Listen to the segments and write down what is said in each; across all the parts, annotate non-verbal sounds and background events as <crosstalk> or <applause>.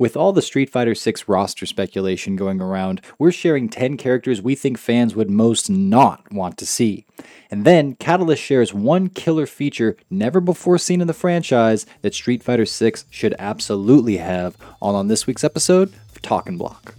With all the Street Fighter 6 roster speculation going around, we're sharing 10 characters we think fans would most not want to see. And then Catalyst shares one killer feature never before seen in the franchise that Street Fighter 6 should absolutely have, all on this week's episode of Talkin' Block.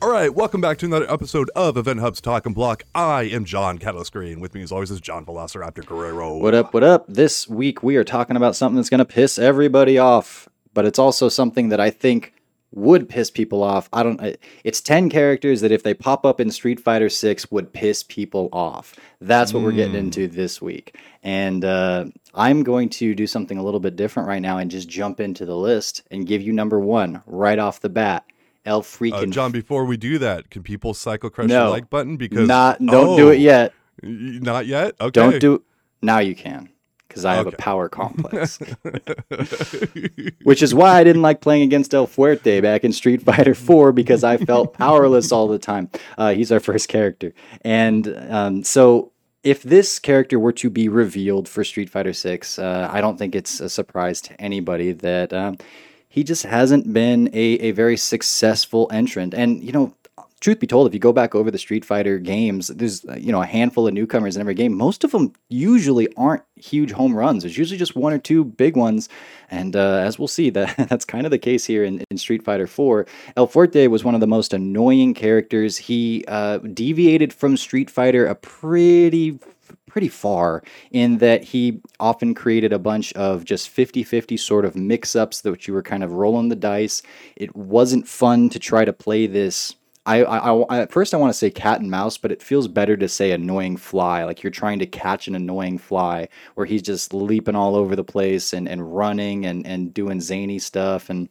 All right, welcome back to another episode of Event Hub's Talkin' Block. I am John Catalyst Green. With me, as always, is John Velociraptor Guerrero. What up, what up? This week we are talking about something that's going to piss everybody off, but it's also something that I think would piss people off. I don't it's 10 characters that if they pop up in Street Fighter 6 would piss people off. That's what mm. we're getting hmm. into this week. And uh, I'm going to do something a little bit different right now and just jump into the list and give you number 1 right off the bat. El freaking uh, John. Before we do that, can people cycle crush no, the like button? Because not don't oh, do it oh, yet. Not yet. Okay. Don't do. Now you can because I have okay. a power complex. <laughs> Which is why I didn't like playing against El Fuerte back in Street Fighter 4 because I felt <laughs> powerless all the time. Uh, he's our first character. And um, so if this character were to be revealed for Street Fighter 6, uh, I don't think it's a surprise to anybody that. Um, he just hasn't been a, a very successful entrant. And, you know, truth be told, if you go back over the Street Fighter games, there's you know a handful of newcomers in every game. Most of them usually aren't huge home runs. There's usually just one or two big ones, and uh, as we'll see, <laughs> that that's kind of the case here in, in Street Fighter 4. El Fuerte was one of the most annoying characters. He uh, deviated from Street Fighter a pretty pretty far in that he often created a bunch of just 50 50 sort of mix ups that you were kind of rolling the dice. It wasn't fun to try to play this. I, I, I, at first I want to say cat and mouse, but it feels better to say annoying fly. Like you're trying to catch an annoying fly, where he's just leaping all over the place and, and running and, and doing zany stuff. And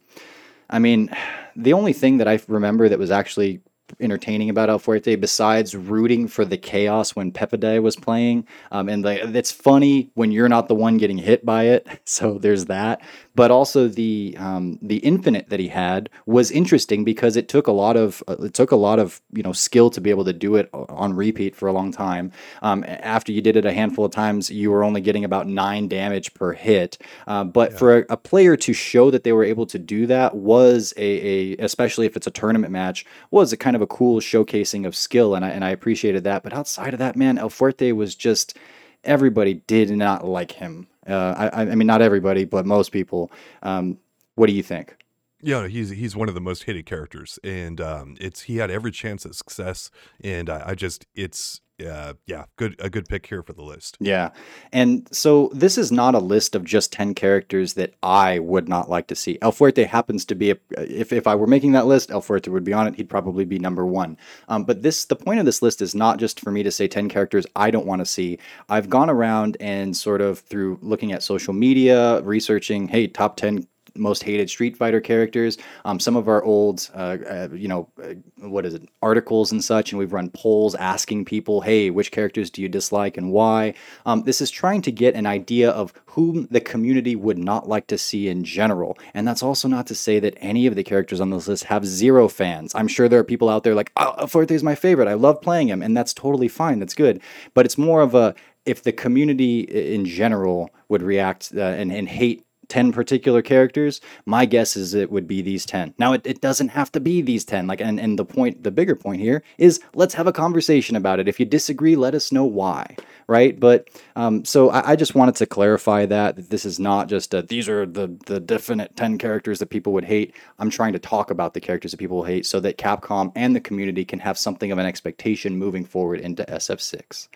I mean, <sighs> the only thing that I remember that was actually entertaining about El Fuerte besides rooting for the chaos when Pepede was playing. Um, and the, it's funny when you're not the one getting hit by it. <laughs> So there's that. But also the um, the infinite that he had was interesting because it took a lot of uh, it took a lot of you know skill to be able to do it on repeat for a long time. Um, after you did it a handful of times, you were only getting about nine damage per hit. Uh, but yeah. for a, a, player to show that they were able to do that was a, a especially if it's a tournament match was a kind of a cool showcasing of skill, and I and I appreciated that. But outside of that, man, El Fuerte was just everybody did not like him. Uh, I, I mean, not everybody, but most people. Um, what do you think? Yeah, he's he's one of the most hated characters, and um, it's he had every chance at success, and I, I just it's uh, yeah, good a good pick here for the list. Yeah, and so this is not a list of just ten characters that I would not like to see. El Fuerte happens to be a, if if I were making that list, El Fuerte would be on it. He'd probably be number one. Um, but this the point of this list is not just for me to say ten characters I don't want to see. I've gone around and sort of through looking at social media, researching, hey, top ten most hated Street Fighter characters. Um, some of our old, uh, uh, you know, uh, what is it, articles and such, and we've run polls asking people, hey, which characters do you dislike and why? Um, this is trying to get an idea of whom the community would not like to see in general. And that's also not to say that any of the characters on this list have zero fans. I'm sure there are people out there like, oh, Fuerte is my favorite. I love playing him. And that's totally fine. That's good. But it's more of a, if the community in general would react uh, and, and hate 10 particular characters my guess is it would be these 10 now it, it doesn't have to be these 10 like and, and the point the bigger point here is let's have a conversation about it. If you disagree let us know why right? But um, so I, I, just wanted to clarify that, that this is not just a, these are the the definite 10 characters that people would hate. I'm trying to talk about the characters that people hate so that capcom and the community can have something of an expectation moving forward into sf6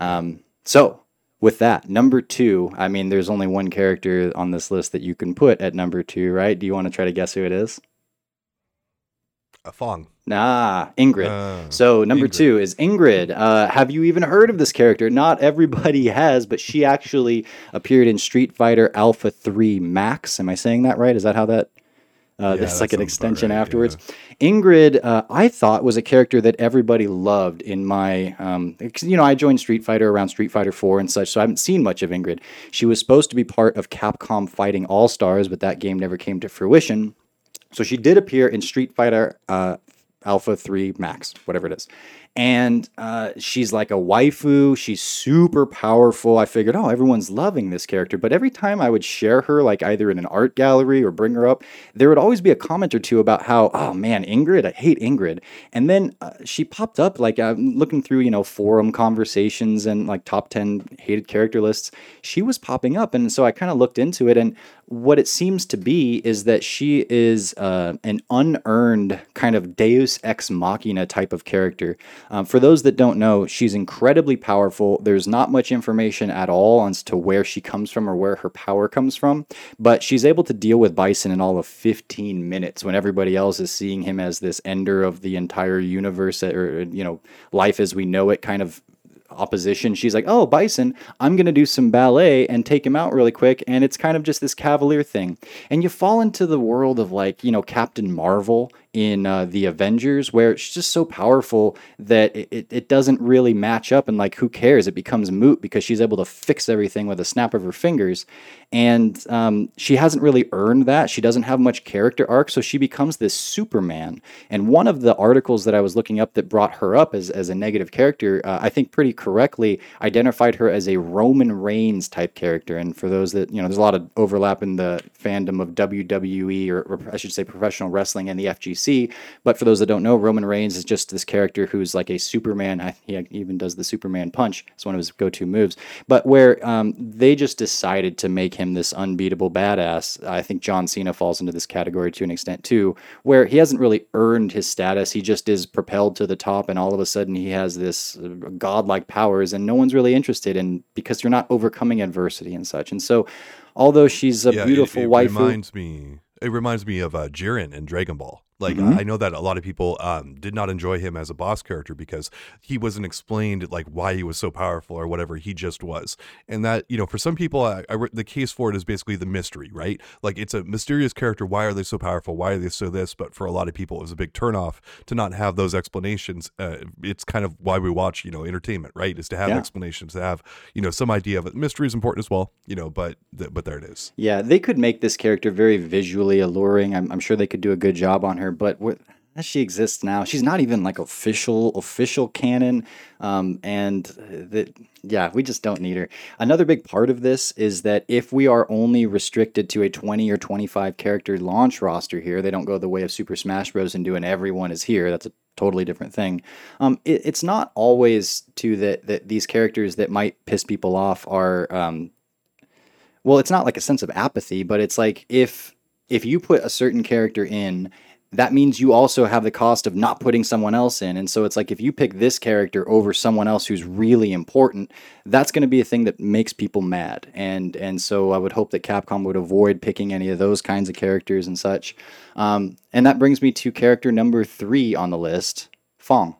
um, so with that, number two, I mean, there's only one character on this list that you can put at number two, right? Do you want to try to guess who it is? A F.A.N.G. Nah, Ingrid. Uh, so number Ingrid. two is Ingrid. Uh, have you even heard of this character? Not everybody <laughs> has, but she actually appeared in Street Fighter Alpha 3 Max. Am I saying that right? Is that how that uh, yeah, this is like an extension right, afterwards. Yeah. Ingrid, uh, I thought was a character that everybody loved in my, um, you know, I joined Street Fighter around Street Fighter 4 and such, so I haven't seen much of Ingrid. She was supposed to be part of Capcom Fighting All Stars, but that game never came to fruition. So she did appear in Street Fighter uh, Alpha 3 Max, whatever it is. And uh, she's like a waifu. She's super powerful. I figured, oh, everyone's loving this character. But every time I would share her, like either in an art gallery or bring her up, there would always be a comment or two about how, oh man, Ingrid, I hate Ingrid. And then uh, she popped up, like I'm looking through, you know, forum conversations and like top 10 hated character lists. She was popping up. And so I kind of looked into it. And what it seems to be is that she is uh, an unearned kind of deus ex machina type of character. Um, for those that don't know, she's incredibly powerful. There's not much information at all as to where she comes from or where her power comes from, but she's able to deal with Bison in all of 15 minutes when everybody else is seeing him as this ender of the entire universe or, you know, life as we know it kind of opposition. She's like, "Oh, Bison, I'm going to do some ballet and take him out really quick." And it's kind of just this cavalier thing. And you fall into the world of like, you know, Captain Marvel in uh, the Avengers, where she's just so powerful that it, it doesn't really match up. And like, who cares? It becomes moot because she's able to fix everything with a snap of her fingers. And um, she hasn't really earned that. She doesn't have much character arc, so she becomes this Superman. And one of the articles that I was looking up that brought her up as, as a negative character, uh, I think pretty correctly identified her as a Roman Reigns type character. And for those that, you know, there's a lot of overlap in the fandom of WWE, or, or I should say professional wrestling and the FGC see. But for those that don't know, Roman Reigns is just this character who's like a Superman. He even does the Superman punch. It's one of his go-to moves. But where um, they just decided to make him this unbeatable badass. I think John Cena falls into this category to an extent too, where he hasn't really earned his status. He just is propelled to the top, and all of a sudden he has this uh, godlike powers, and no one's really interested in because you're not overcoming adversity and such. And so, although she's a yeah, beautiful it, it wife, reminds me. It reminds me of uh, Jiren in Dragon Ball. Like mm-hmm. I know that a lot of people um, did not enjoy him as a boss character because he wasn't explained like why he was so powerful or whatever. He just was, and that you know for some people, I, I, the case for it is basically the mystery, right? Like it's a mysterious character. Why are they so powerful? Why are they so this? But for a lot of people, it was a big turnoff to not have those explanations. Uh, it's kind of why we watch, you know, entertainment, right? Is to have yeah. explanations, to have you know some idea of it. Mystery is important as well, you know. But th- but there it is. Yeah, they could make this character very visually alluring. I'm, I'm sure they could do a good job on her, but as she exists now, she's not even like official official canon. Um, and that yeah, we just don't need her. Another big part of this is that if we are only restricted to a 20 or 25 character launch roster here, they don't go the way of Super Smash Bros. and doing everyone is here. That's a totally different thing. Um, it, it's not always to that that these characters that might piss people off are um, well, it's not like a sense of apathy, but it's like if if you put a certain character in that means you also have the cost of not putting someone else in. And so it's like if you pick this character over someone else who's really important, that's going to be a thing that makes people mad. And and so I would hope that Capcom would avoid picking any of those kinds of characters and such. Um, and that brings me to character number three on the list, F.A.N.G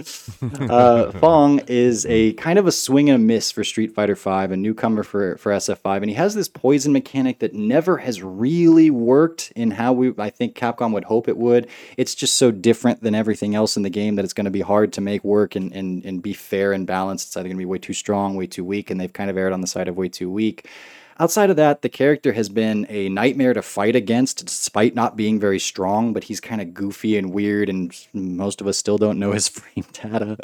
<laughs> uh, F.A.N.G is a kind of a swing and a miss for Street Fighter V, a newcomer for, for SF5, and he has this poison mechanic that never has really worked in how we I think Capcom would hope it would. It's just so different than everything else in the game that it's going to be hard to make work and, and, and be fair and balanced. It's either going to be way too strong, way too weak, and they've kind of erred on the side of way too weak. Outside of that, the character has been a nightmare to fight against despite not being very strong, but he's kind of goofy and weird, and most of us still don't know his <laughs> frame data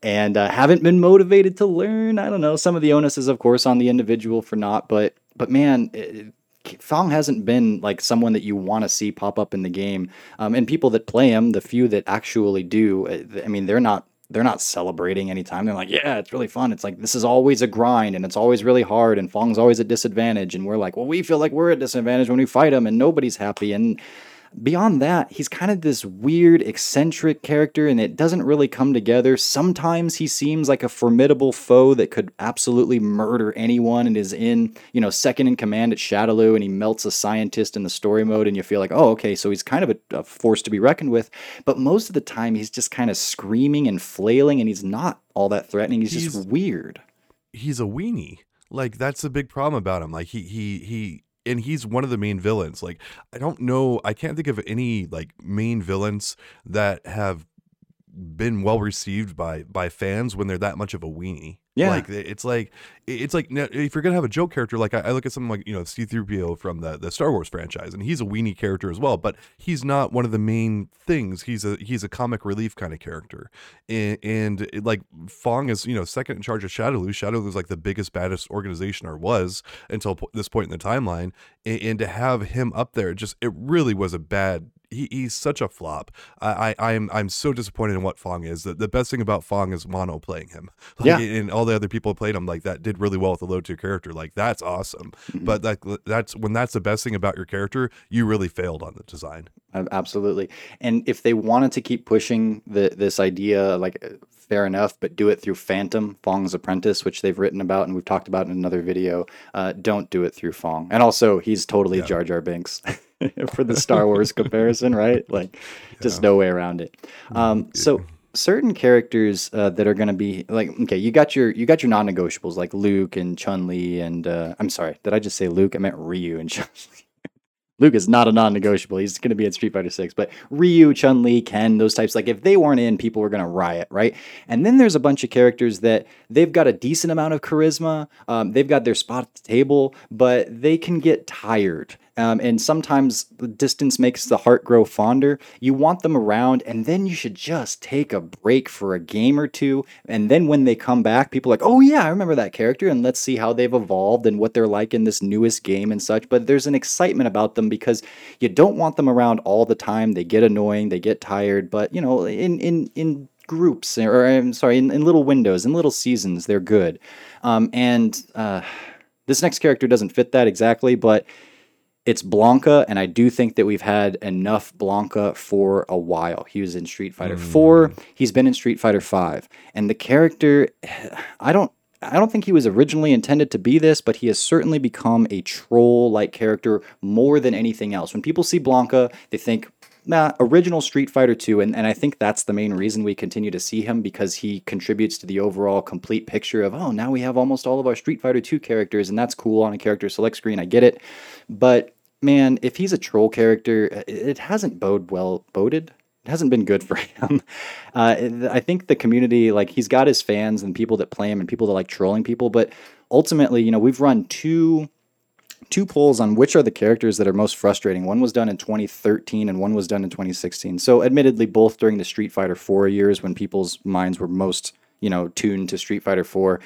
and uh, haven't been motivated to learn. I don't know. Some of the onus is, of course, on the individual for not, but but man, it, F.A.N.G hasn't been like someone that you want to see pop up in the game. Um, and people that play him, the few that actually do, uh, I mean, they're not they're not celebrating anytime. They're like, yeah, it's really fun. It's like this is always a grind and it's always really hard and F.A.N.G's always a disadvantage. And we're like, well, we feel like we're at disadvantage when we fight him and nobody's happy. And Beyond that, he's kind of this weird, eccentric character, and it doesn't really come together. Sometimes he seems like a formidable foe that could absolutely murder anyone and is in, you know, second in command at Shadaloo, and he melts a scientist in the story mode, and you feel like, oh, okay, so he's kind of a, a force to be reckoned with. But most of the time, he's just kind of screaming and flailing, and he's not all that threatening. He's, he's just weird. He's a weenie. Like that's a big problem about him. Like he he he and he's one of the main villains. Like I don't know, I can't think of any like main villains that have been well received by by fans when they're that much of a weenie. Yeah. Like it's like it's like if you're gonna have a joke character, like I, look at something like you know C-3PO from the the Star Wars franchise, and he's a weenie character as well, but he's not one of the main things. He's a he's a comic relief kind of character, and, and it, like F.A.N.G is you know second in charge of. Shadaloo is like the biggest baddest organization or was until this point in the timeline, and, and to have him up there, just it really was a bad he, he's such a flop. I, I am I'm, I'm so disappointed in what F.A.N.G is. The, the best thing about F.A.N.G is Mono playing him. <laughs> Like, Yeah. and all the other people who played him like that did really well with the low tier character. Like that's awesome. But that that's when that's the best thing about your character, you really failed on the design. Absolutely. And if they wanted to keep pushing the this idea, like fair enough, but do it through Phantom, F.A.N.G's apprentice, which they've written about and we've talked about in another video. Uh, don't do it through F.A.N.G. And also, he's totally Yeah. Jar Jar Binks <laughs> for the Star Wars <laughs> comparison, right? Like, just no way around it. Um, so certain characters uh, that are going to be like okay you got your you got your non-negotiables like luke and chun-li and uh, i'm sorry did i just say luke i meant ryu and <laughs> chun-li Luke is not a non-negotiable. He's going to be in Street Fighter 6, but Ryu, Chun-Li, Ken, those types like if they weren't in, people were going to riot, right? And then there's a bunch of characters that they've got a decent amount of charisma, um, they've got their spot at the table, but they can get tired. Um, and sometimes the distance makes the heart grow fonder. You want them around, and then you should just take a break for a game or two. And then when they come back, people are like, oh, yeah, I remember that character, and let's see how they've evolved and what they're like in this newest game and such. But there's an excitement about them because you don't want them around all the time. They get annoying, they get tired, but, you know, in, in, in, groups or I'm sorry in, in little windows in little seasons they're good um, and uh, this next character doesn't fit that exactly but it's Blanka, and I do think that we've had enough Blanka for a while. He was in Street Fighter mm. 4, he's been in Street Fighter 5, and the character <sighs> I don't I don't think he was originally intended to be this, but he has certainly become a troll like character more than anything else. When people see Blanka, they think, nah, original Street Fighter 2, and, and I think that's the main reason we continue to see him because he contributes to the overall complete picture of, oh, now we have almost all of our Street Fighter 2 characters, and that's cool on a character select screen. I get it. But man, if he's a troll character, it- it hasn't bode well boded. It hasn't been good <laughs> for him. Uh, I think the community, like, he's got his fans and people that play him and people that like trolling people. But ultimately, you know, we've run two two polls on which are the characters that are most frustrating. One was done in 2013 and one was done in 2016. So, admittedly, both during the Street Fighter 4 years when people's minds were most, you know, tuned to Street Fighter 4.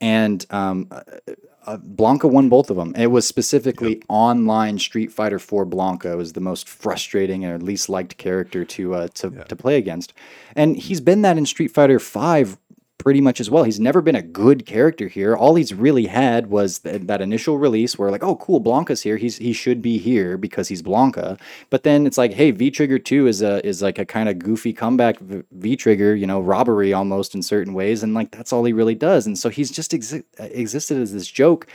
And um, uh, Blanka won both of them. It was specifically online Street Fighter 4 Blanka. Was the most frustrating or least liked character to uh, to, to play against. And he's been that in Street Fighter 5 pretty much as well. He's never been a good character here. All he's really had was th- that initial release where like, oh cool, Blanka's here. He's he should be here because he's Blanka. But then it's like, hey, V Trigger 2 is a is like a kind of goofy comeback V Trigger, you know, robbery almost in certain ways and like that's all he really does. And so he's just exi- existed as this joke.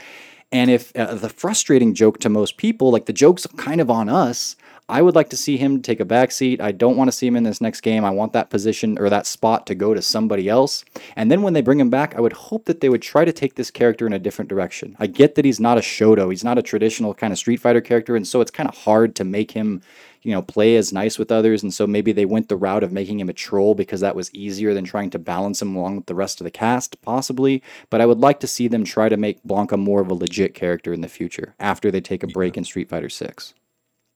And if uh, the frustrating joke to most people, like the joke's kind of on us, I would like to see him take a back seat. I don't want to see him in this next game. I want that position or that spot to go to somebody else. And then when they bring him back, I would hope that they would try to take this character in a different direction. I get that he's not a Shoto, he's not a traditional kind of Street Fighter character, and so it's kind of hard to make him you know, play as nice with others. And so maybe they went the route of making him a troll because that was easier than trying to balance him along with the rest of the cast, possibly. But I would like to see them try to make Blanka more of a legit character in the future after they take a break in Street Fighter 6.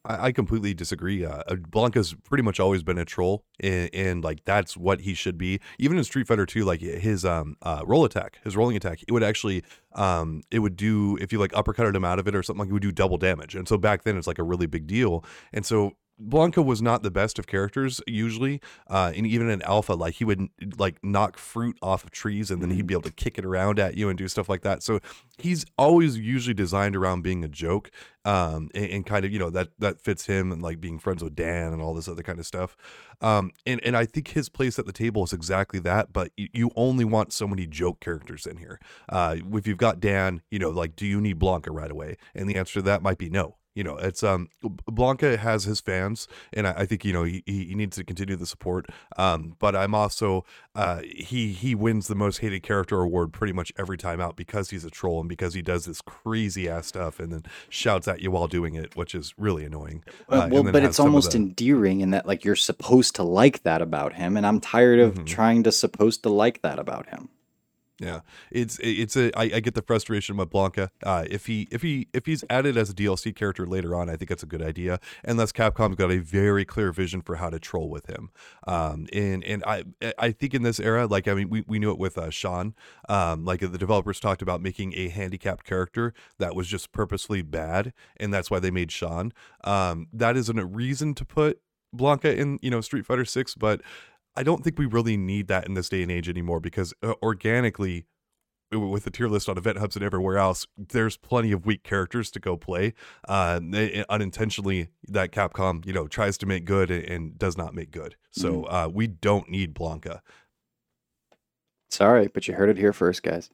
I, I completely disagree. Uh, uh, Blanka's pretty much always been a troll, and, and like that's what he should be. Even in Street Fighter 2, like his um uh, roll attack, his rolling attack, it would actually um it would do if you like uppercutted him out of it or something like it would do double damage. And so back then it's like a really big deal. And so Blanka was not the best of characters usually, uh, and even in Alpha, like he would like knock fruit off of trees, and then he'd be able to kick it around at you and do stuff like that. So he's always usually designed around being a joke, um, and, and kind of you know that that fits him and like being friends with Dan and all this other kind of stuff. Um, and and I think his place at the table is exactly that. But you, you only want so many joke characters in here. Uh, if you've got Dan, you know, like do you need Blanka right away? And the answer to that might be no You know, it's um Blanka has his fans, and I, I think you know he, he needs to continue the support. Um, but I'm also uh he he wins the most hated character award pretty much every time out because he's a troll and because he does this crazy ass stuff and then shouts at you while doing it, which is really annoying. Uh, well, but it's almost the... endearing in that like you're supposed to like that about him, and I'm tired of mm-hmm. trying to supposed to like that about him. Yeah, it's it's a I, I get the frustration with Blanka. Uh, if he if he if he's added as a DLC character later on, I think that's a good idea. Unless Capcom's got a very clear vision for how to troll with him. Um, and and I I think in this era, like I mean, we, we knew it with uh, Sean. Um, like the developers talked about making a handicapped character that was just purposely bad, and that's why they made Sean. Um, that isn't a reason to put Blanka in you know Street Fighter Six, but I don't think we really need that in this day and age anymore because uh, organically, with the tier list on event hubs and everywhere else, there's plenty of weak characters to go play. Uh, unintentionally, that Capcom you know tries to make good and, does not make good. So mm. uh, we don't need Blanka. Sorry, but you heard it here first, guys.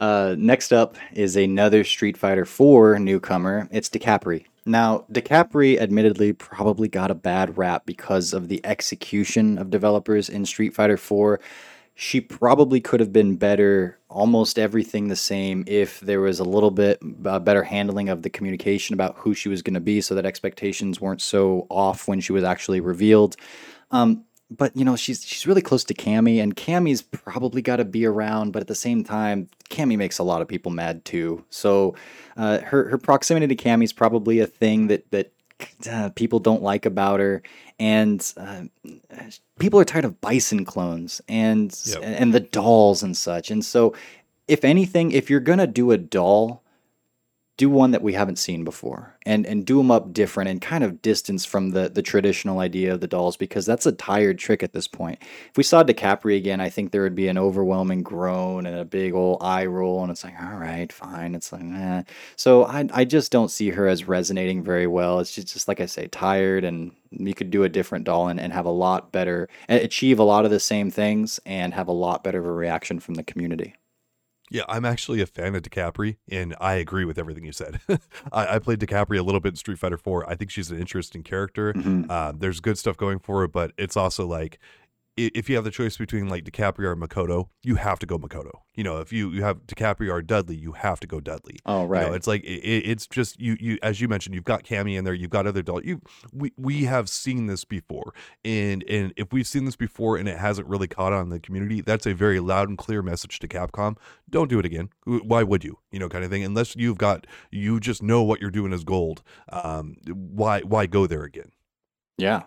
Uh, next up is another Street Fighter 4 newcomer. It's Decapre. Now, Decapre admittedly probably got a bad rap because of the execution of developers in Street Fighter 4. She probably could have been better, almost everything the same, if there was a little bit uh, better handling of the communication about who she was going to be so that expectations weren't so off when she was actually revealed. Um, but you know she's she's really close to Cammy, and Cammy's probably got to be around. But at the same time, Cammy makes a lot of people mad too. So uh, her her proximity to Cammy's probably a thing that that uh, people don't like about her, and uh, people are tired of Bison clones and yep. and the dolls and such. And so, if anything, if you're gonna do a doll do one that we haven't seen before and and do them up different and kind of distance from the the traditional idea of the dolls because that's a tired trick at this point. If we saw Decapre again, I think there would be an overwhelming groan and a big old eye roll, and it's like, all right, fine. It's like. So I I just don't see her as resonating very well. It's just, just like I say, tired, and you could do a different doll and, and have a lot better, achieve a lot of the same things, and have a lot better of a reaction from the community. Yeah, I'm actually a fan of Decapre, and I agree with everything you said. <laughs> I, I, played Decapre a little bit in Street Fighter 4. I think she's an interesting character. Mm-hmm. Uh, there's good stuff going for her, but it's also like if you have the choice between like Decapre or Makoto, you have to go Makoto. You know, if you you have Decapre or Dudley, you have to go Dudley. Oh right. You know, it's like it, it's just you you as you mentioned, you've got Cammy in there, you've got other dolls. You we we have seen this before, and and if we've seen this before and it hasn't really caught on in the community, that's a very loud and clear message to Capcom. Don't do it again. Why would you? You know, kind of thing. Unless you've got you just know what you're doing is gold. Um, why why go there again? Yeah.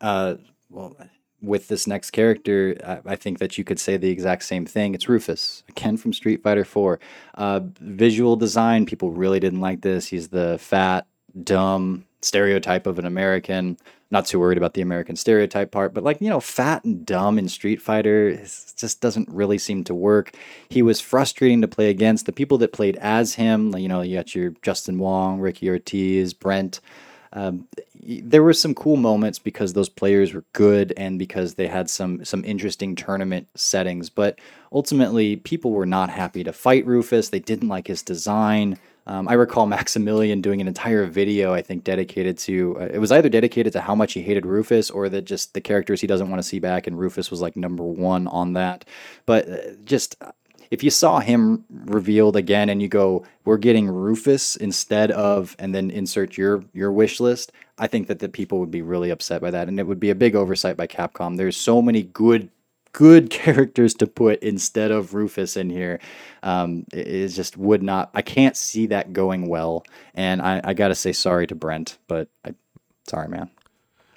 Uh, well with this next character, I, I, think that you could say the exact same thing. It's Rufus, again from Street Fighter 4. Uh, visual design, people really didn't like this. He's the fat, dumb stereotype of an American. Not too worried about the American stereotype part, but like, you know, fat and dumb in Street Fighter just doesn't really seem to work. He was frustrating to play against. The people that played as him, you know, you got your Justin Wong, Ricky Ortiz, Brent. Um, there were some cool moments because those players were good and because they had some some interesting tournament settings. But ultimately, people were not happy to fight Rufus. They didn't like his design. Um, I recall <laughs> Maximilian doing an entire video, I think, dedicated to uh, it was either dedicated to how much he hated Rufus or that just the characters he doesn't want to see back, and Rufus was like number one on that. But uh, just if you saw him revealed again and you go, we're getting Rufus instead of, and then insert your your wish list, I think that the people would be really upset by that, and it would be a big oversight by Capcom. There's so many good good <laughs> characters to put instead of Rufus in here. Um, it, it, just would not. I can't see that going well, and I, I got to say sorry to Brent, but I, sorry, man.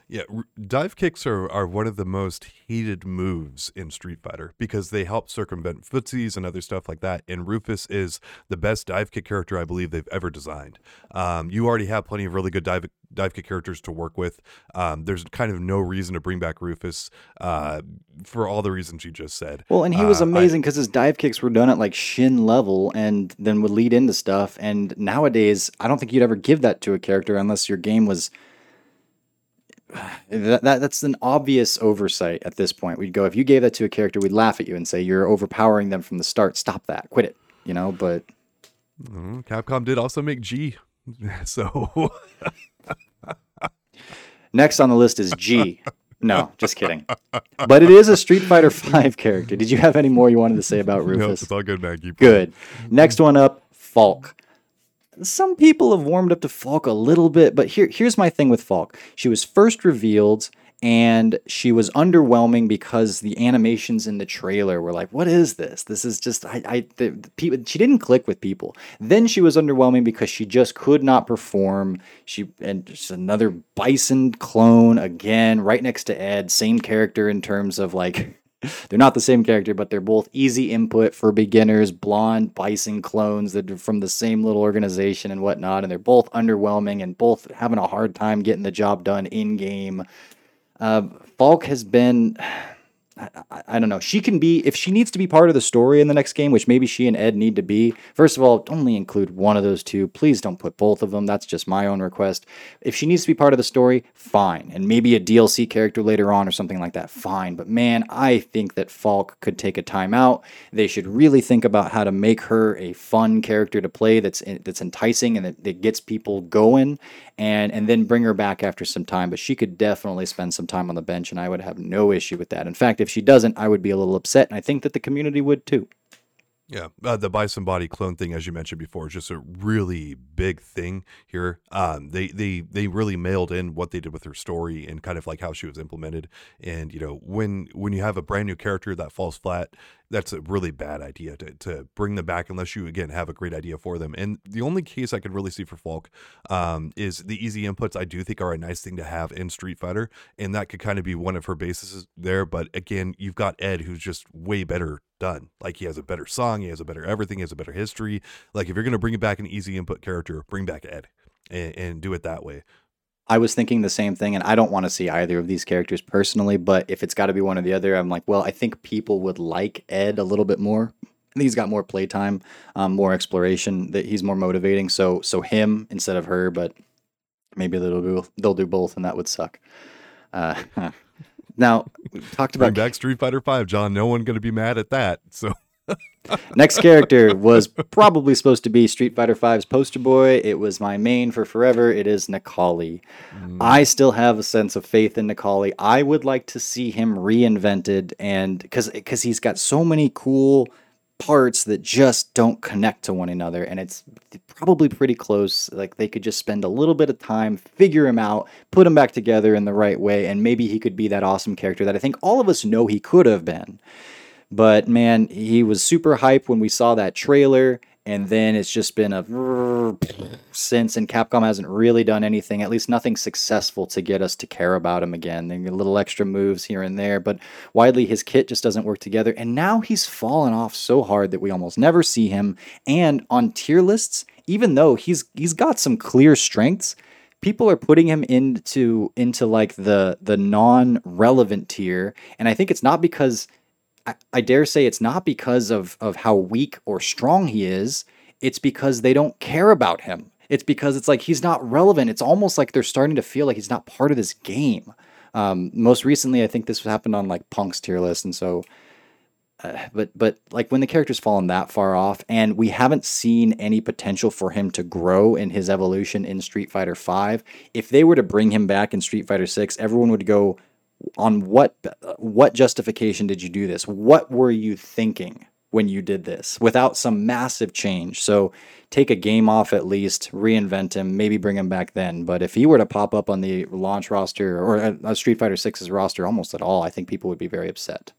Yeah, dive kicks are, are one of the most hated moves in Street Fighter because they help circumvent footsies and other stuff like that. And Rufus is the best dive kick character I believe they've ever designed. Um, you already have plenty of really good dive dive kick characters to work with. Um, there's kind of no reason to bring back Rufus uh, for all the reasons you just said. Well, and he was uh, amazing because his dive kicks were done at like shin level and then would lead into stuff. And nowadays, I don't think you'd ever give that to a character unless your game was that, that that's an obvious oversight at this point. We'd go if you gave that to a character, we'd laugh at you and say you're overpowering them from the start. Stop that. Quit it. You know, but mm, Capcom did also make G. <laughs> So next on the list is G. No, just kidding. But it is a Street Fighter Five character. Did you have any more you wanted to say about <laughs> Rufus? no, it's all good, man. Keep Good. Next one up, Falk. Some people have warmed up to Falk a little bit, but here, here's my thing with Falk. She was first revealed and she was underwhelming because the animations in the trailer were like, "What is this? This is just I, I the, the people." She didn't click with people. Then she was underwhelming because she just could not perform. She and just another Bison clone again, right next to Ed, same character in terms of like. <laughs> They're not the same character, but they're both easy input for beginners, blonde bison clones that are from the same little organization and whatnot. And they're both underwhelming and both having a hard time getting the job done in game. Uh, Falk has been. I, I, don't know. She can be if she needs to be part of the story in the next game, which maybe she and Ed need to be. First of all, only include one of those two. Please don't put both of them. That's just my own request. If she needs to be part of the story, fine, and maybe a DLC character later on or something like that, fine. But man, I think that Falk could take a timeout. They should really think about how to make her a fun character to play that's that's enticing and that, that gets people going and and then bring her back after some time. But she could definitely spend some time on the bench, and I would have no issue with that. In fact, if she doesn't, I would be a little upset, and I think that the community would too. Yeah, uh, the bison body clone thing, as you mentioned before, is just a really big thing here. Um, they they they really mailed in what they did with her story and kind of like how she was implemented. And you know, when when you have a brand new character that falls flat, that's a really bad idea to, to bring them back unless you again have a great idea for them. And the only case I could really see for Falk um, is the easy inputs. I do think are a nice thing to have in Street Fighter, and that could kind of be one of her bases there. But again, you've got Ed, who's just way better done. Like he has a better song, he has a better everything, he has a better history. Like if you're gonna bring it back an easy input character, bring back Ed and, and do it that way. I was thinking the same thing, and I don't want to see either of these characters personally, but if it's got to be one or the other, I'm like, well, I think people would like Ed a little bit more. I think he's got more playtime, um, more exploration. That he's more motivating. So, so him instead of her, but maybe they'll do they'll do both, and that would suck. Uh, <laughs> now, talked about Bring back Street Fighter Five, John. No one going to be mad at that. So. <laughs> Next character was probably supposed to be Street Fighter V's poster boy. It was my main for forever. It is Necalli. Mm. I still have a sense of faith in Necalli. I would like to see him reinvented, and because because he's got so many cool parts that just don't connect to one another, and it's probably pretty close. Like they could just spend a little bit of time, figure him out, put him back together in the right way, and maybe he could be that awesome character that I think all of us know he could have been. But man, he was super hype when we saw that trailer. And then it's just been a since, and Capcom hasn't really done anything, at least nothing successful to get us to care about him again. There little extra moves here and there, but widely his kit just doesn't work together. And now he's fallen off so hard that we almost never see him. And on tier lists, even though he's he's got some clear strengths, people are putting him into into like the the non-relevant tier. And I think it's not because I, I dare say it's not because of, of how weak or strong he is. It's because they don't care about him. It's because it's like he's not relevant. It's almost like they're starting to feel like he's not part of this game. Um, most recently, I think this happened on like Punk's tier list, and so, uh, but but like when the character's fallen that far off, and we haven't seen any potential for him to grow in his evolution in Street Fighter Five. If they were to bring him back in Street Fighter Six, everyone would go, on what what justification did you do this? What were you thinking when you did this without some massive change? So take a game off at least, reinvent him, maybe bring him back then. But if he were to pop up on the launch roster or a Street Fighter 6's roster almost at all, I think people would be very upset.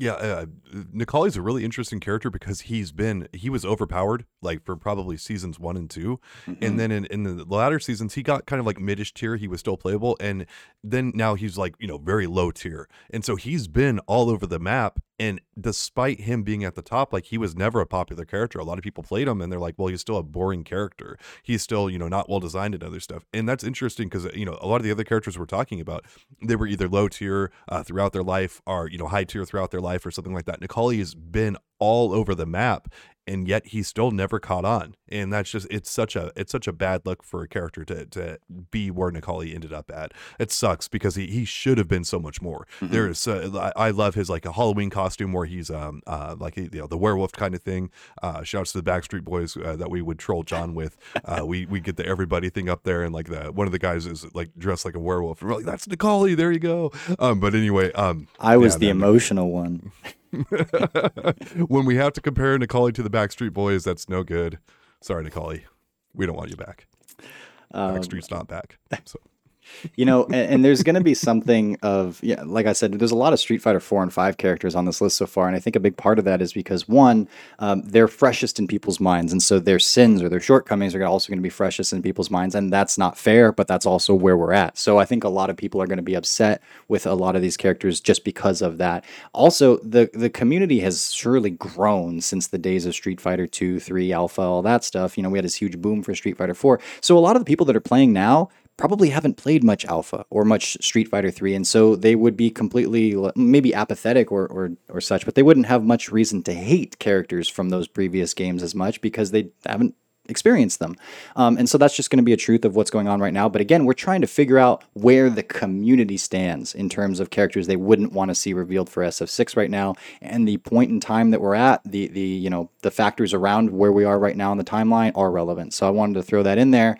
Yeah, uh, Necalli's a really interesting character because he's been he was overpowered like for probably seasons one and 2 mm-hmm. and then in, in the latter seasons he got kind of like midish tier. He was still playable, and then now he's like you know very low tier, and so he's been all over the map. And despite him being at the top, like he was never a popular character. A lot of people played him, and they're like, well, he's still a boring character. He's still you know not well designed and other stuff. And that's interesting because you know a lot of the other characters we're talking about, they were either low tier uh, throughout their life, or you know high tier throughout their life, or something like that. Necalli has been all over the map and yet he still never caught on. And that's just it's such a it's such a bad look for a character to to be where Necalli ended up at. It sucks because he, he should have been so much more. Mm-hmm. There is uh, I, I love his like a Halloween costume where he's um uh like you know the werewolf kind of thing. Uh, shouts to the Backstreet Boys uh, that we would troll <laughs> John with. Uh, we we get the everybody thing up there, and like the one of the guys is like dressed like a werewolf. And we're like, that's Necalli. There you go. Um, but anyway, um, I was yeah, the emotional one. <laughs> <laughs> when we have to compare Necalli to the Backstreet Boys, that's no good. Sorry, Necalli. We don't want you back. Um, Backstreet's not back. So you know, and, and there's going to be something of yeah, like I said, there's a lot of Street Fighter four and five characters on this list so far, and I think a big part of that is because one, um, they're freshest in people's minds, and so their sins or their shortcomings are also going to be freshest in people's minds, and that's not fair, but that's also where we're at. So I think a lot of people are going to be upset with a lot of these characters just because of that. Also, the the community has surely grown since the days of Street Fighter two, three, Alpha, all that stuff. You know, we had this huge boom for Street Fighter four, so a lot of the people that are playing now probably haven't played much Alpha or much Street Fighter 3, and so they would be completely maybe apathetic or, or, or such, but they wouldn't have much reason to hate characters from those previous games as much because they haven't experienced them. Um, and so that's just going to be a truth of what's going on right now. But again, we're trying to figure out where the community stands in terms of characters they wouldn't want to see revealed for SF6 right now, and the point in time that we're at, the the you know the factors around where we are right now in the timeline are relevant. So I wanted to throw that in there.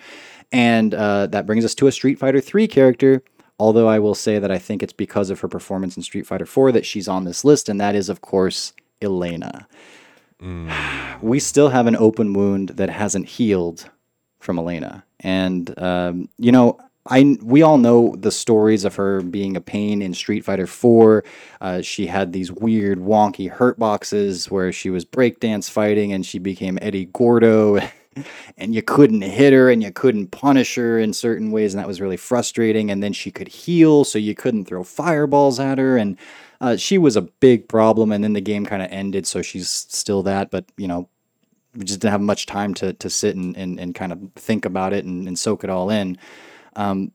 And uh, that brings us to a Street Fighter 3 character. Although I will say that I think it's because of her performance in Street Fighter 4 that she's on this list, and that is, of course, Elena. Mm. <sighs> We still have an open wound that hasn't healed from Elena. And, um, you know, I we all know the stories of her being a pain in Street Fighter 4. Uh, she had these weird, wonky hurt boxes where she was breakdance fighting and she became Eddie Gordo. <laughs> and you couldn't hit her and you couldn't punish her in certain ways, and that was really frustrating. And then she could heal, so you couldn't throw fireballs at her, and uh, she was a big problem. And then the game kind of ended, so she's still that, but you know, we just didn't have much time to to sit and and, and kind of think about it and, and soak it all in. Um,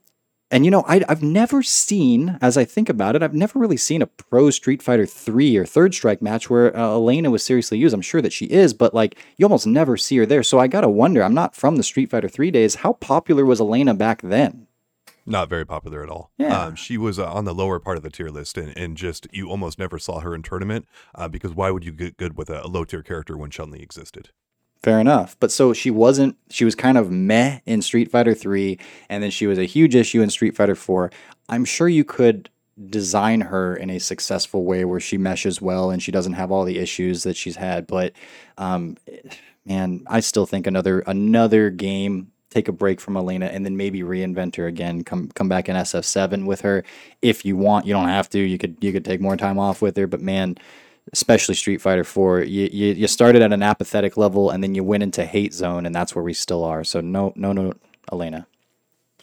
and you know, I, have never seen, as I think about it, I've never really seen a pro Street Fighter 3 or Third Strike match where uh, Elena was seriously used. I'm sure that she is, but like you almost never see her there. So I gotta wonder, I'm not from the Street Fighter 3 days, how popular was Elena back then? Not very popular at all. Yeah. Um, she was uh, on the lower part of the tier list, and, and just you almost never saw her in tournament uh, because why would you get good with a, a low tier character when Chun Li existed? Fair enough. But so she wasn't, she was kind of meh in Street Fighter 3, and then she was a huge issue in Street Fighter 4. I'm sure you could design her in a successful way where she meshes well and she doesn't have all the issues that she's had. But um, man, I still think another another game take a break from Elena and then maybe reinvent her again. Come come back in SF7 with her if you want. You don't have to. You could you could take more time off with her. But man, especially Street Fighter 4, you, you, you started at an apathetic level and then you went into hate zone, and that's where we still are. So no, no, no, Elena.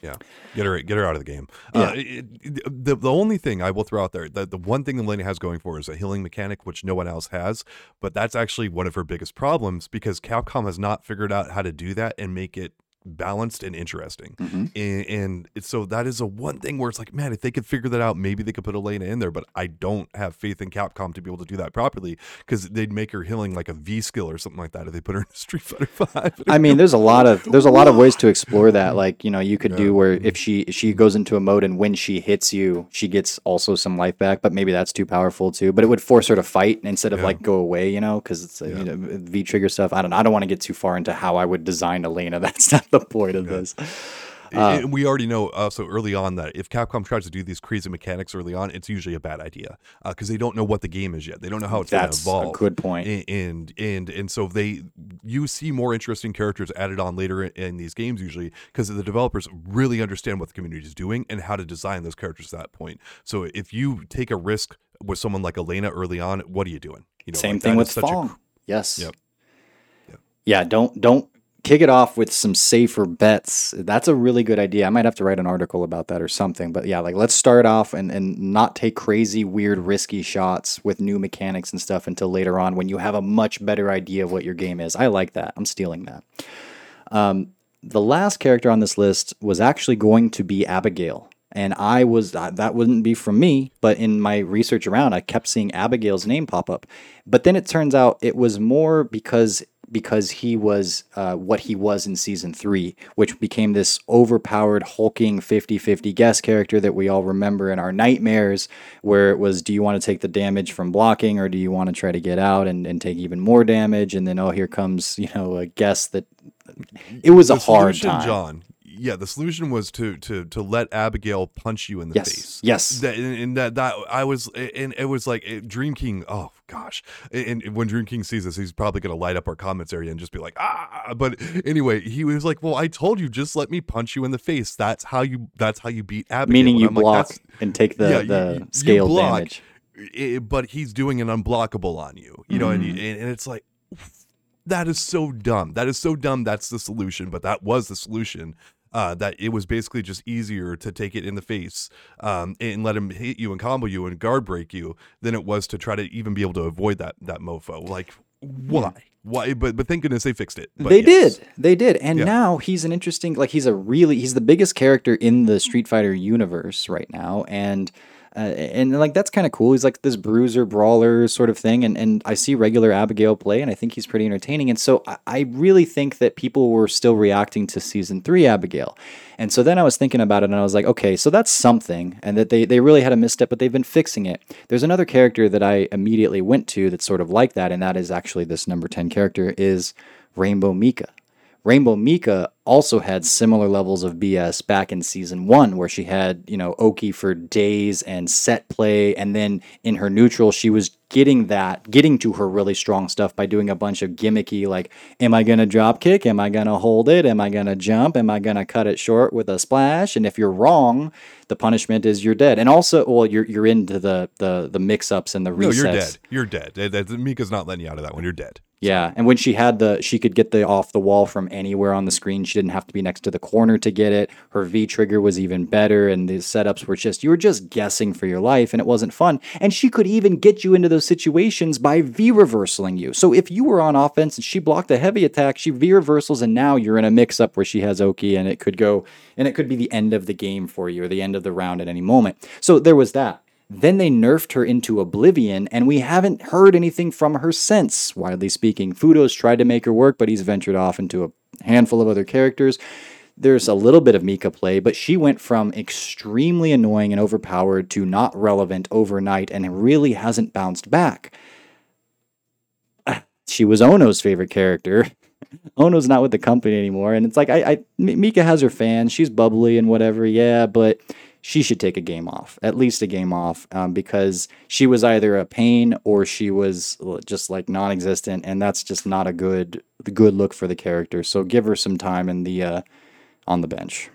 Yeah, get her get her out of the game. Yeah. Uh, it, the the only thing I will throw out there, the, the one thing Elena has going for is a healing mechanic, which no one else has. But that's actually one of her biggest problems because Capcom has not figured out how to do that and make it balanced and interesting. Mm-hmm. And, and so that is a one thing where it's like, man, if they could figure that out, maybe they could put Elena in there. But I don't have faith in Capcom to be able to do that properly because they'd make her healing like a V skill or something like that if they put her in Street Fighter <laughs> Five. I mean, there's a lot of there's a lot of ways to explore that. <laughs> Like you know, you could yeah. do where if she she goes into a mode and when she hits you, she gets also some life back. But maybe that's too powerful too. But it would force her to fight instead of yeah. like go away. You know, because it's yeah. you know V trigger stuff. I don't I don't want to get too far into how I would design Elena. <laughs> That's not the point of this. Uh, we already know uh, so early on that if Capcom tries to do these crazy mechanics early on, it's usually a bad idea because uh, they don't know what the game is yet. They don't know how it's going to evolve. a good point. And, and and so they you see more interesting characters added on later in, in these games usually because the developers really understand what the community is doing and how to design those characters at that point. So if you take a risk with someone like Elena early on, what are you doing? You know, Same like thing with. A, yes. Yep. yep. Yeah, don't don't kick it off with some safer bets. That's a really good idea. I might have to write an article about that or something. But yeah, like let's start off and, and not take crazy, weird, risky shots with new mechanics and stuff until later on when you have a much better idea of what your game is. I like that. I'm stealing that. Um, the last character on this list was actually going to be Abigail. And I was, that wouldn't be from me, but in my research around, I kept seeing Abigail's name pop up. But then it turns out it was more because because he was uh, what he was in season three, which became this overpowered, hulking 50 50 guest character that we all remember in our nightmares, where it was do you want to take the damage from blocking or do you want to try to get out and, and take even more damage? And then, oh, here comes, you know, a guest that it was a hard time. John, yeah, the solution was to to to let Abigail punch you in the yes. face. Yes, that, and that that I was, and it was like Dream King. Oh gosh, and, and when Dream King sees this, he's probably gonna light up our comments area and just be like, ah. But anyway, he was like, well, I told you, just let me punch you in the face. That's how you. That's how you beat Abigail. Meaning you block like, and take the yeah, the you, scale you block, damage. It, but he's doing an unblockable on you, you know, mm. and, and it's like that is so dumb. That is so dumb. That's the solution, but that was the solution uh, that it was basically just easier to take it in the face um, and let him hit you and combo you and guard break you than it was to try to even be able to avoid that that mofo. Like why? Why? But but thank goodness they fixed it. But they yes. did. They did. And yeah. now he's an interesting. Like he's a really he's the biggest character in the Street Fighter universe right now, and uh, and like that's kind of cool. He's like this bruiser brawler sort of thing, and and I see regular Abigail play, and I think he's pretty entertaining. And so I, I really think that people were still reacting to season three Abigail, and so then I was thinking about it, and I was like, okay, so that's something, and that they they really had a misstep, but they've been fixing it. There's another character that I immediately went to that's sort of like that, and that is actually this number ten character is Rainbow Mika. Rainbow Mika also had similar levels of BS back in season one, where she had, you know, Oki for days and set play. And then in her neutral, she was getting that, getting to her really strong stuff by doing a bunch of gimmicky, like, am I going to drop kick? Am I going to hold it? Am I going to jump? Am I going to cut it short with a splash? And if you're wrong, the punishment is you're dead. And also, well, you're, you're into the, the, the mix ups and the resets. No, you're dead. You're dead. Mika's not letting you out of that one. You're dead. Yeah, and when she had the, she could get the off the wall from anywhere on the screen. She didn't have to be next to the corner to get it. Her V trigger was even better, and the setups were just you were just guessing for your life, and it wasn't fun. And she could even get you into those situations by V reversaling you. So if you were on offense and she blocked a heavy attack, she V reversals, and now you're in a mix up where she has Oki, and it could go, and it could be the end of the game for you or the end of the round at any moment. So there was that. Then they nerfed her into oblivion, and we haven't heard anything from her since, widely speaking. Fuudo's tried to make her work, but he's ventured off into a handful of other characters. There's a little bit of Mika play, but she went from extremely annoying and overpowered to not relevant overnight and really hasn't bounced back. <sighs> She was Ono's favorite character. <laughs> Ono's not with the company anymore, and it's like I, I Mika has her fans. She's bubbly and whatever, yeah, but she should take a game off, at least a game off, um, because she was either a pain or she was just like non-existent, and that's just not a good good look for the character. So give her some time in the uh, on the bench.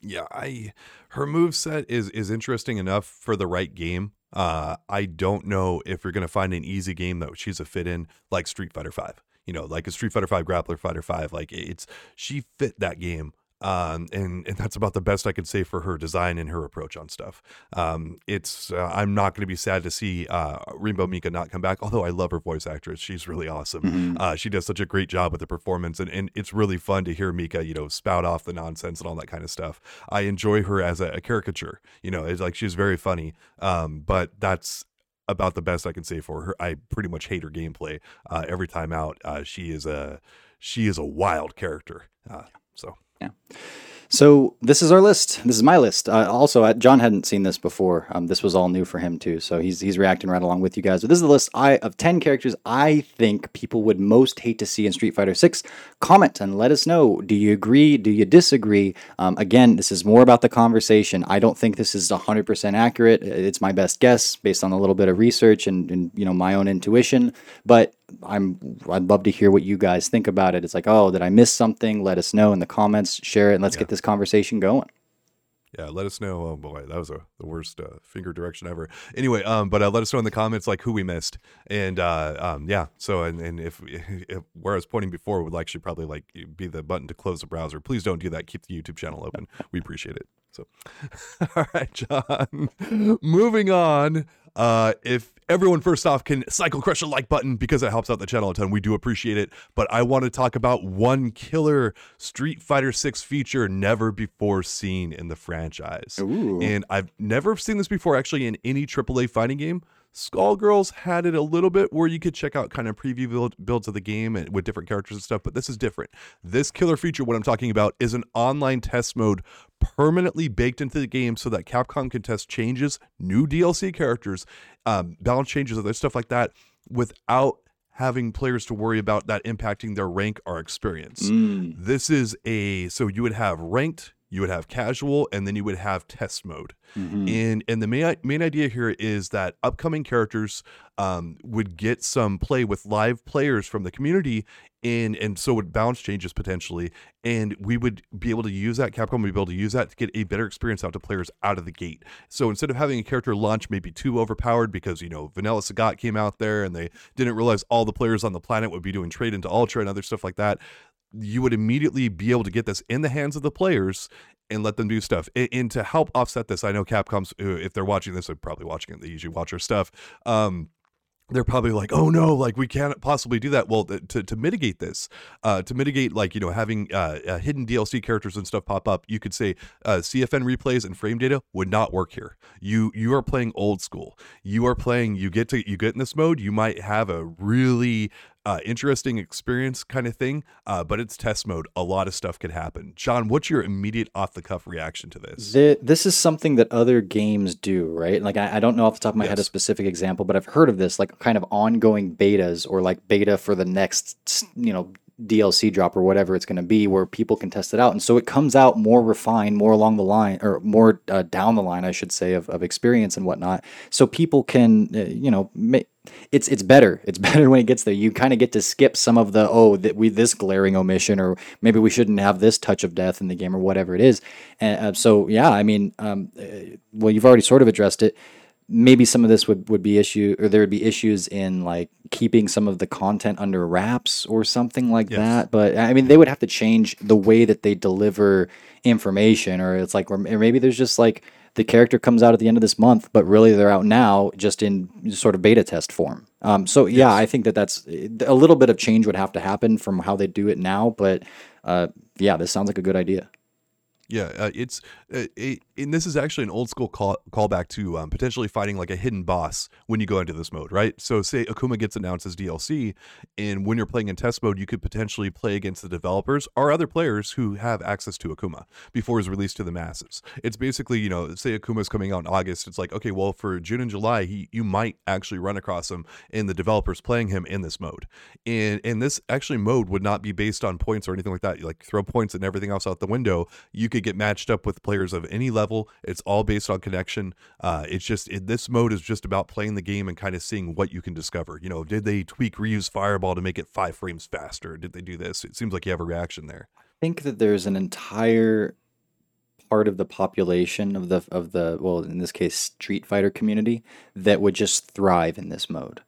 Yeah, I her move set is is interesting enough for the right game. Uh, I don't know if you're gonna find an easy game that she's a fit in like Street Fighter Five. You know, like a Street Fighter Five Grappler Fighter Five. Like it's she fit that game um, and and that's about the best I could say for her design and her approach on stuff. Um, it's uh, I'm not going to be sad to see uh, Rainbow Mika not come back. Although I love her voice actress, she's really awesome. Mm-hmm. Uh, she does such a great job with the performance, and, and it's really fun to hear Mika, you know, spout off the nonsense and all that kind of stuff. I enjoy her as a, a caricature. You know, it's like she's very funny. Um, but that's about the best I can say for her. I pretty much hate her gameplay uh, every time out. Uh, she is a she is a wild character. Uh, so yeah. So this is our list. This is my list. Uh, also, John hadn't seen this before. Um, this was all new for him too, so he's he's reacting right along with you guys. But this is the list I of ten characters I think people would most hate to see in Street Fighter Six. Comment and let us know. Do you agree? Do you disagree? Um, again, this is more about the conversation. I don't think this is hundred percent accurate. It's my best guess based on a little bit of research and, and you know my own intuition. But I'm I'd love to hear what you guys think about it. It's like, oh, did I miss something? Let us know in the comments, share it, and let's yeah. get this conversation going. Yeah, let us know. Oh boy, that was a, the worst uh, finger direction ever. Anyway, um, but uh, let us know in the comments like who we missed, and uh, um, yeah. So and, and if, <laughs> if where I was pointing before would actually probably like be the button to close the browser. Please don't do that. Keep the YouTube channel open. We appreciate it. So, <laughs> all right, John. <laughs> Moving on. Uh, if everyone first off can cycle crush a like button because it helps out the channel a ton, we do appreciate it. But I want to talk about one killer Street Fighter 6 feature never before seen in the franchise. Ooh. And I've never seen this before actually in any AAA fighting game. Skullgirls had it a little bit where you could check out kind of preview build, builds of the game and with different characters and stuff, but this is different. This killer feature, what I'm talking about, is an online test mode permanently baked into the game so that Capcom can test changes, new DLC characters, um, balance changes, other stuff like that without having players to worry about that impacting their rank or experience. Mm. This is a so you would have ranked you would have casual and then you would have test mode. Mm-hmm. and and the main main idea here is that upcoming characters um, would get some play with live players from the community and and so would balance changes potentially. And we would be able to use that capcom would be able to use that to get a better experience out to players out of the gate. So instead of having a character launch maybe too overpowered because you know vanilla sagat came out there and they didn't realize all the players on the planet would be doing trade into ultra and other stuff like that you would immediately be able to get this in the hands of the players and let them do stuff. And, to help offset this, I know Capcom's uh, if they're watching this, they're probably watching it. They usually watch our stuff. Um, they're probably like, oh no, like we can't possibly do that. Well, to, to mitigate this, uh, to mitigate like you know having uh, uh, hidden DLC characters and stuff pop up, you could say uh, CFN replays and frame data would not work here. You you are playing old school. You are playing. You get to you get in this mode. You might have a really uh, interesting experience kind of thing, uh, but it's test mode. A lot of stuff could happen. John, what's your immediate off the cuff reaction to this? The, this is something that other games do, right? Like, I, I don't know off the top of my yes. head a specific example, but I've heard of this, like kind of ongoing betas or like beta for the next, you know, DLC drop or whatever it's going to be where people can test it out. And so it comes out more refined, more along the line or more uh, down the line, I should say, of, of experience and whatnot. So people can, uh, you know, it's it's better. <laughs> It's better when it gets there. You kind of get to skip some of the oh that we this glaring omission or maybe we shouldn't have this touch of death in the game or whatever it is. And uh, so yeah, I mean, um, uh, well, you've already sort of addressed it maybe some of this would, would be issue or there would be issues in like keeping some of the content under wraps or something like yes. that. But i mean they would have to change the way that they deliver information or it's like or maybe there's just like the character comes out at the end of this month but really they're out now just in sort of beta test form. Um, so yeah i think that that's a little bit of change would have to happen from how they do it now but uh, yeah this sounds like a good idea yeah, uh, it's uh, it, and this is actually an old school call callback to um, potentially fighting like a hidden boss when you go into this mode, right? So, say Akuma gets announced as DLC, and when you're playing in test mode, you could potentially play against the developers or other players who have access to Akuma before his release to the masses. It's basically, you know, say Akuma is coming out in August. It's like, okay, well, for June and July, he you might actually run across him, and the developers playing him in this mode. And and this actually mode would not be based on points or anything like that. You like throw points and everything else out the window. You could get matched up with players of any level. It's all based on connection. Uh, it's just it, this mode is just about playing the game and kind of seeing what you can discover. You know, did they tweak Ryu's fireball to make it five frames faster? Did they do this? It seems like you have a reaction there. I think that there's an entire part of the population of the of the well in this case Street Fighter community that would just thrive in this mode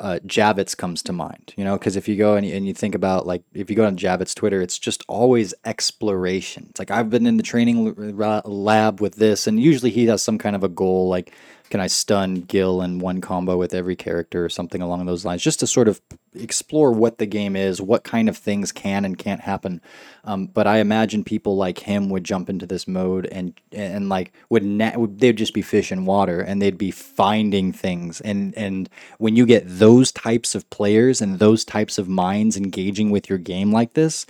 uh, Javits comes to mind, you know, because if you go and you, and you think about like if you go on Javits Twitter, it's just always exploration. It's like I've been in the training lab with this, and usually he has some kind of a goal, like can I stun Gil in one combo with every character or something along those lines, just to sort of explore what the game is, what kind of things can and can't happen. Um, but I imagine people like him would jump into this mode and and like would na- they'd just be fish in water and they'd be finding things. And and when you get those types of players and those types of minds engaging with your game like this,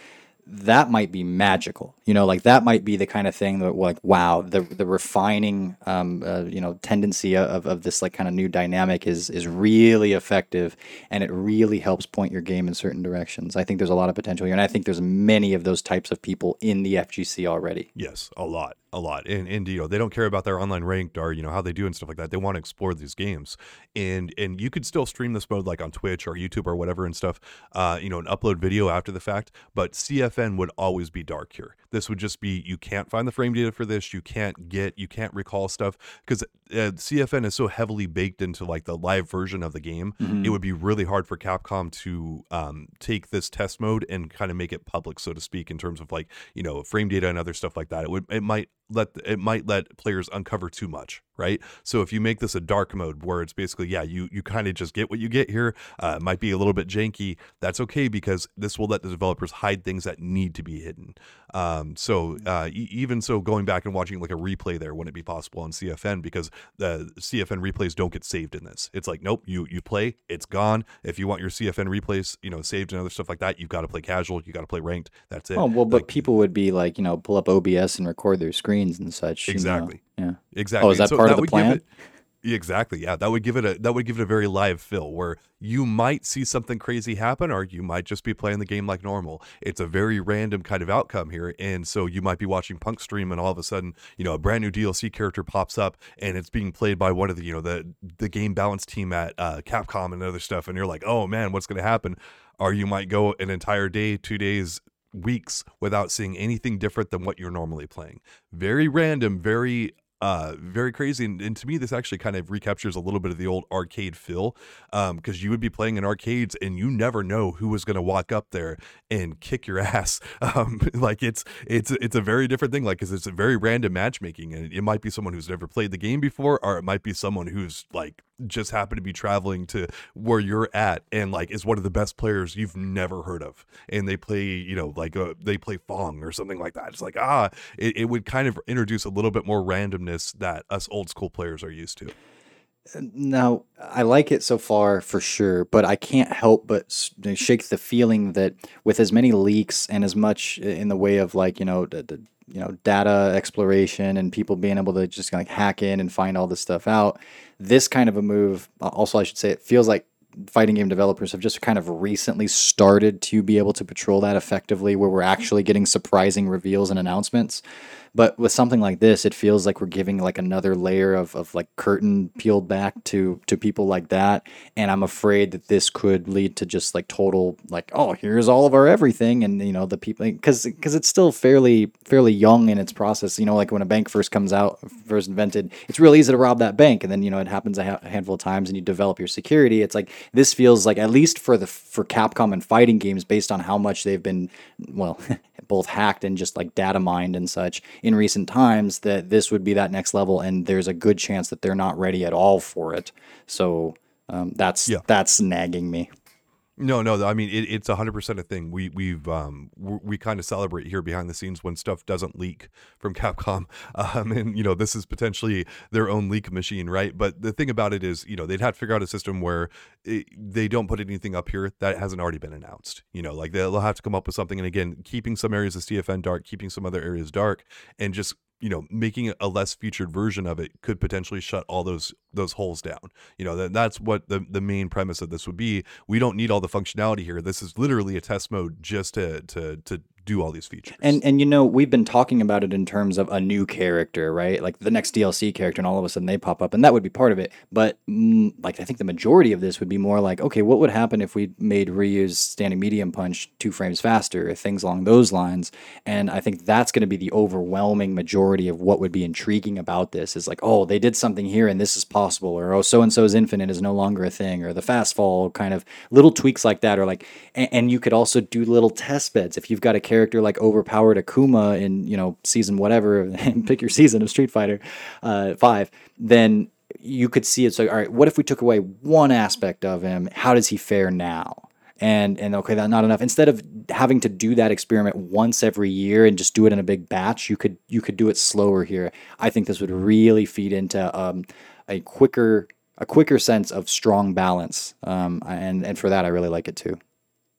that might be magical. You know, like that might be the kind of thing that like wow, the the refining um uh, you know tendency of, of this like kind of new dynamic is is really effective and it really helps point your game in certain directions. I think there's a lot of potential here and I think there's many of those types of people in the FGC already. Yes, a lot a lot and, and you know they don't care about their online ranked or you know how they do and stuff like that they want to explore these games and and you could still stream this mode like on twitch or youtube or whatever and stuff uh you know and upload video after the fact but cfn would always be dark here this would just be you can't find the frame data for this you can't get you can't recall stuff because uh, cfn is so heavily baked into like the live version of the game mm-hmm. it would be really hard for capcom to um, take this test mode and kind of make it public so to speak in terms of like you know frame data and other stuff like that it would it might let it might let players uncover too much right? So if you make this a dark mode where it's basically yeah you you kind of just get what you get here uh, might be a little bit janky that's okay because this will let the developers hide things that need to be hidden. Um, so uh, e- even so going back and watching like a replay there wouldn't be possible on cfn because the cfn replays don't get saved in this. It's like nope you you play it's gone. If you want your cfn replays you know saved and other stuff like that you've got to play casual you got to play ranked that's it. Oh well, but Like, people would be like, you know, pull up OBS and record their screens and such. you know? Exactly. Yeah. Exactly. Oh, is that So part of the plan? it- exactly. Yeah, that would give it a that would give it a very live feel where you might see something crazy happen, or you might just be playing the game like normal. It's a very random kind of outcome here, and so you might be watching Punk stream, and all of a sudden, you know, a brand new DLC character pops up, and it's being played by one of the you know the the game balance team at uh, Capcom and other stuff, and you're like, oh man, what's going to happen? Or you might go an entire day, two days, weeks without seeing anything different than what you're normally playing. Very random, very uh very crazy and, and to me this actually kind of recaptures a little bit of the old arcade feel um because you would be playing in arcades and you never know who was going to walk up there and kick your <laughs> ass um like it's it's it's a very different thing like because it's a very random matchmaking and it might be someone who's never played the game before or it might be someone who's like just happened to be traveling to where you're at and like is one of the best players you've never heard of. And they play you know like uh they play F.A.N.G or something like that. It's like ah it, it would kind of introduce a little bit more randomness that us old school players are used to Now, I like it so far for sure, but I can't help but shake the feeling that with as many leaks and as much in the way of like, you know, the, the you know, data exploration and people being able to just like hack in and find all this stuff out, this kind of a move, uh, also I should say it feels like fighting game developers have just kind of recently started to be able to patrol that effectively where we're actually getting surprising reveals and announcements. But with something like this, it feels like we're giving like another layer of, of like curtain peeled back to to people like that. And I'm afraid that this could lead to just like total like, oh, here's all of our everything, and you know the people because because it's still fairly fairly young in its process. You know, like when a bank first comes out, first invented, it's real easy to rob that bank, and then you know it happens a, ha- a handful of times, and you develop your security. It's like this feels like at least for the for Capcom and fighting games, based on how much they've been well <laughs> both hacked and just like data mined and such in recent times that this would be that next level and there's a good chance that they're not ready at all for it so um, that's Yeah. that's nagging me No, no. I mean, it, it's hundred percent a thing. We we've um we, kind of celebrate here behind the scenes when stuff doesn't leak from <laughs> Capcom, um, and you know this is potentially their own leak machine, right? But the thing about it is, you know, they'd have to figure out a system where it, they don't put anything up here that hasn't already been announced. You know, like they'll have to come up with something, and again, keeping some areas of CFN dark, keeping some other areas dark, and just you know making a less featured version of it could potentially shut all those those holes down. You know that that's what the the main premise of this would be. We don't need all the functionality here. This is literally a test mode just to to to do all these features And and you know we've been talking about it in terms of a new character, right? Like the next DLC character, and all of a sudden they pop up, and that would be part of it. But mm, like I think the majority of this would be more like, okay, what would happen if we made Ryu's standing medium punch two frames faster, things along those lines? And I think that's going to be the overwhelming majority of what would be intriguing about this. Is like, oh, they did something here, and this is possible, or oh, so and so's infinite is no longer a thing, or the fast fall kind of little tweaks like that, or like, and, and you could also do little test beds if you've got a character like overpowered Akuma in you know season whatever, <laughs> pick your season of Street Fighter uh, Five, then you could see it's like, all right, what if we took away one aspect of him? How does he fare now? And and okay, that's not enough. Instead of having to do that experiment once every year and just do it in a big batch, you could you could do it slower here. I think this would really feed into um, a quicker a quicker sense of strong balance. Um, and and for that, I really like it too.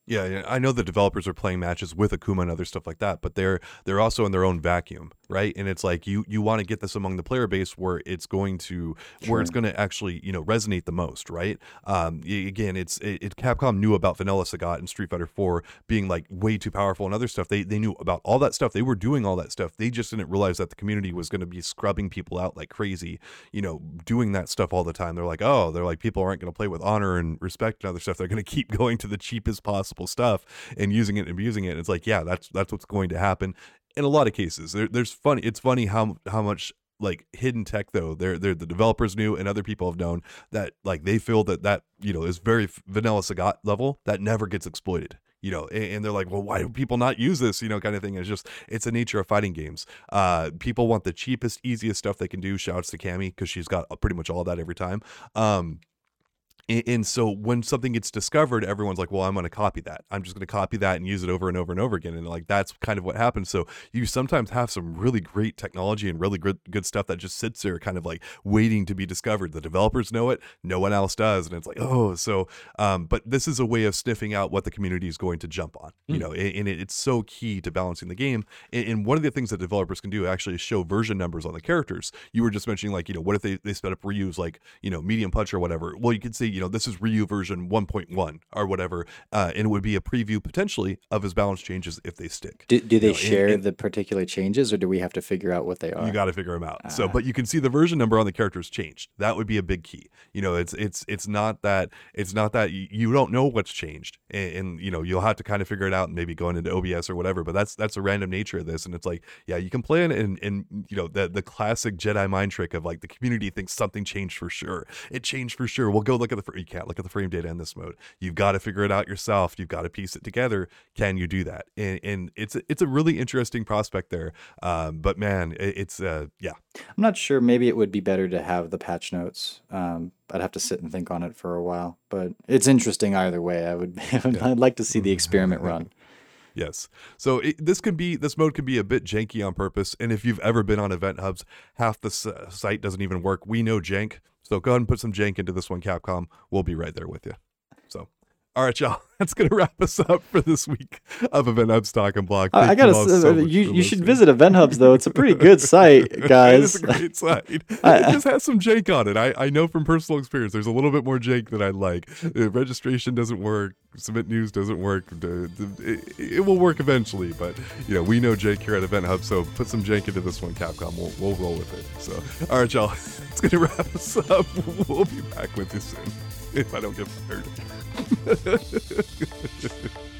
Yeah, I know the developers are playing matches with Akuma and other stuff like that, but they're they're also in their own vacuum, right? And it's like you you want to get this among the player base where it's going to where it's going to actually you know resonate the most, right? Um, again, it's it, it Capcom knew about Vanilla Sagat and Street Fighter 4 being like way too powerful and other stuff. They they knew about all that stuff. They were doing all that stuff. They just didn't realize that the community was going to be scrubbing people out like crazy, you know, doing that stuff all the time. They're like, oh, they're like people aren't going to play with honor and respect and other stuff. They're going <laughs> to keep going to the cheapest possible stuff and using it and abusing it. And it's like, yeah, that's that's what's going to happen in a lot of cases. There, there's funny. It's funny how how much like hidden tech though they're they're the developers knew and other people have known that like they feel that that you know is very vanilla sagat level that never gets exploited you know, and, and, they're like, well, why do people not use this, you know, kind of thing. it's just it's the nature of fighting games. Uh, people want the cheapest, easiest stuff they can do. Shouts to Cammy because she's got pretty much all that every time. Um, and, so when something gets discovered, everyone's like, well, I'm going to copy that. I'm just going to copy that and use it over and over and over again. And like, that's kind of what happens. So you sometimes have some really great technology and really good, good stuff that just sits there kind of like waiting to be discovered. The developers know it. No one else does. And it's like, oh, so, um, but this is a way of sniffing out what the community is going to jump on, you mm. know, and, and it, it's so key to balancing the game. And, and, one of the things that developers can do actually is show version numbers on the characters. You were just mentioning like, you know, what if they, they set up Ryu's like, you know, medium punch or whatever? Well, you could say, you know, this is Ryu version 1.1 or whatever, uh, and it would be a preview potentially of his balance changes if they stick. Do, do they you know, share and, and, the particular changes, or do we have to figure out what they are? You got to figure them out. So, ah. but you can see the version number on the characters changed. That would be a big key. You know, it's it's it's not that it's not that you, you don't know what's changed, and, and, you know you'll have to kind of figure it out, and maybe going into OBS or whatever. But that's that's a random nature of this, and it's like, yeah, you can play it, and and you know the the classic Jedi mind trick of like the community thinks something changed for sure. It changed for sure. We'll go look at the you can't look at the frame data in this mode. You've got to figure it out yourself. You've got to piece it together. Can you do that? And, and it's a, it's a really interesting prospect there. Um, but man, it, it's uh, yeah. I'm not sure. Maybe it would be better to have the patch notes. Um, I'd have to sit and think on it for a while. But it's interesting either way. I would. <laughs> I'd like to see the experiment <laughs> run. Yes. So it, this can be this mode can be a bit janky on purpose, and if you've ever been on event hubs, half the s- site doesn't even work. We know jank, so go ahead and put some jank into this one, Capcom. We'll be right there with you. All right, y'all. <laughs> That's gonna wrap us up for this week of Event Hubs Talkin' Block. I, I gotta. Uh, you, so you, you should visit Event Hubs though. It's a pretty good <laughs> site, guys. it's a great <laughs> site. it just has some jank on it. I, I know from personal experience. There's a little bit more jank than I like. The registration doesn't work. Submit news doesn't work. It, it, will work eventually, but you know we know Jake here at Event Hub. So put some jank into this one, Capcom. We'll we'll roll with it. So all right, y'all. It's gonna wrap us up. We'll be back with you soon <laughs> if I don't get fired. <laughs>